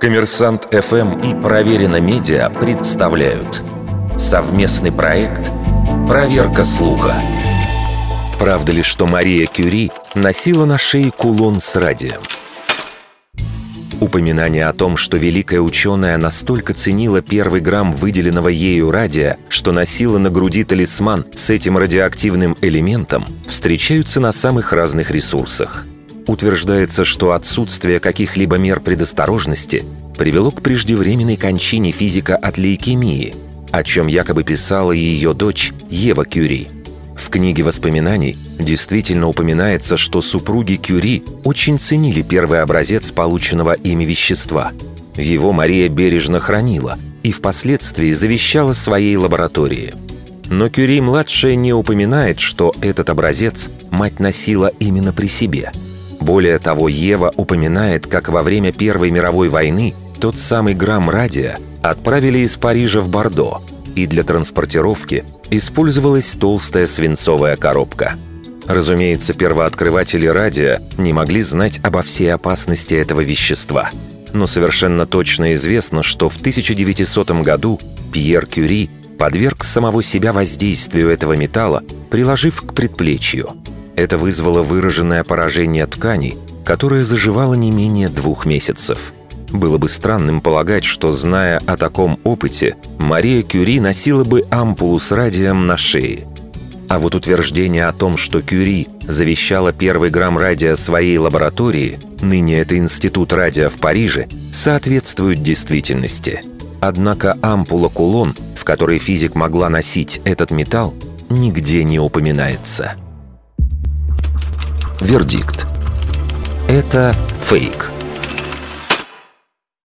Коммерсант ФМ и Проверено Медиа представляют совместный проект «Проверка слуха». Правда ли, что Мария Кюри носила на шее кулон с радием? Упоминание о том, что великая ученая настолько ценила первый грамм выделенного ею радия, что носила на груди талисман с этим радиоактивным элементом, встречаются на самых разных ресурсах – утверждается, что отсутствие каких-либо мер предосторожности привело к преждевременной кончине физика от лейкемии, о чем якобы писала ее дочь Ева Кюри. В книге воспоминаний действительно упоминается, что супруги Кюри очень ценили первый образец полученного ими вещества. Его Мария бережно хранила и впоследствии завещала своей лаборатории. Но Кюри-младшая не упоминает, что этот образец мать носила именно при себе – более того, Ева упоминает, как во время Первой мировой войны тот самый грамм радия отправили из Парижа в Бордо, и для транспортировки использовалась толстая свинцовая коробка. Разумеется, первооткрыватели радия не могли знать обо всей опасности этого вещества. Но совершенно точно известно, что в 1900 году Пьер Кюри подверг самого себя воздействию этого металла, приложив к предплечью – это вызвало выраженное поражение тканей, которое заживало не менее двух месяцев. Было бы странным полагать, что, зная о таком опыте, Мария Кюри носила бы ампулу с радием на шее. А вот утверждение о том, что Кюри завещала первый грамм радия своей лаборатории, ныне это Институт радио в Париже, соответствует действительности. Однако ампула-кулон, в которой физик могла носить этот металл, нигде не упоминается. Вердикт. Это фейк.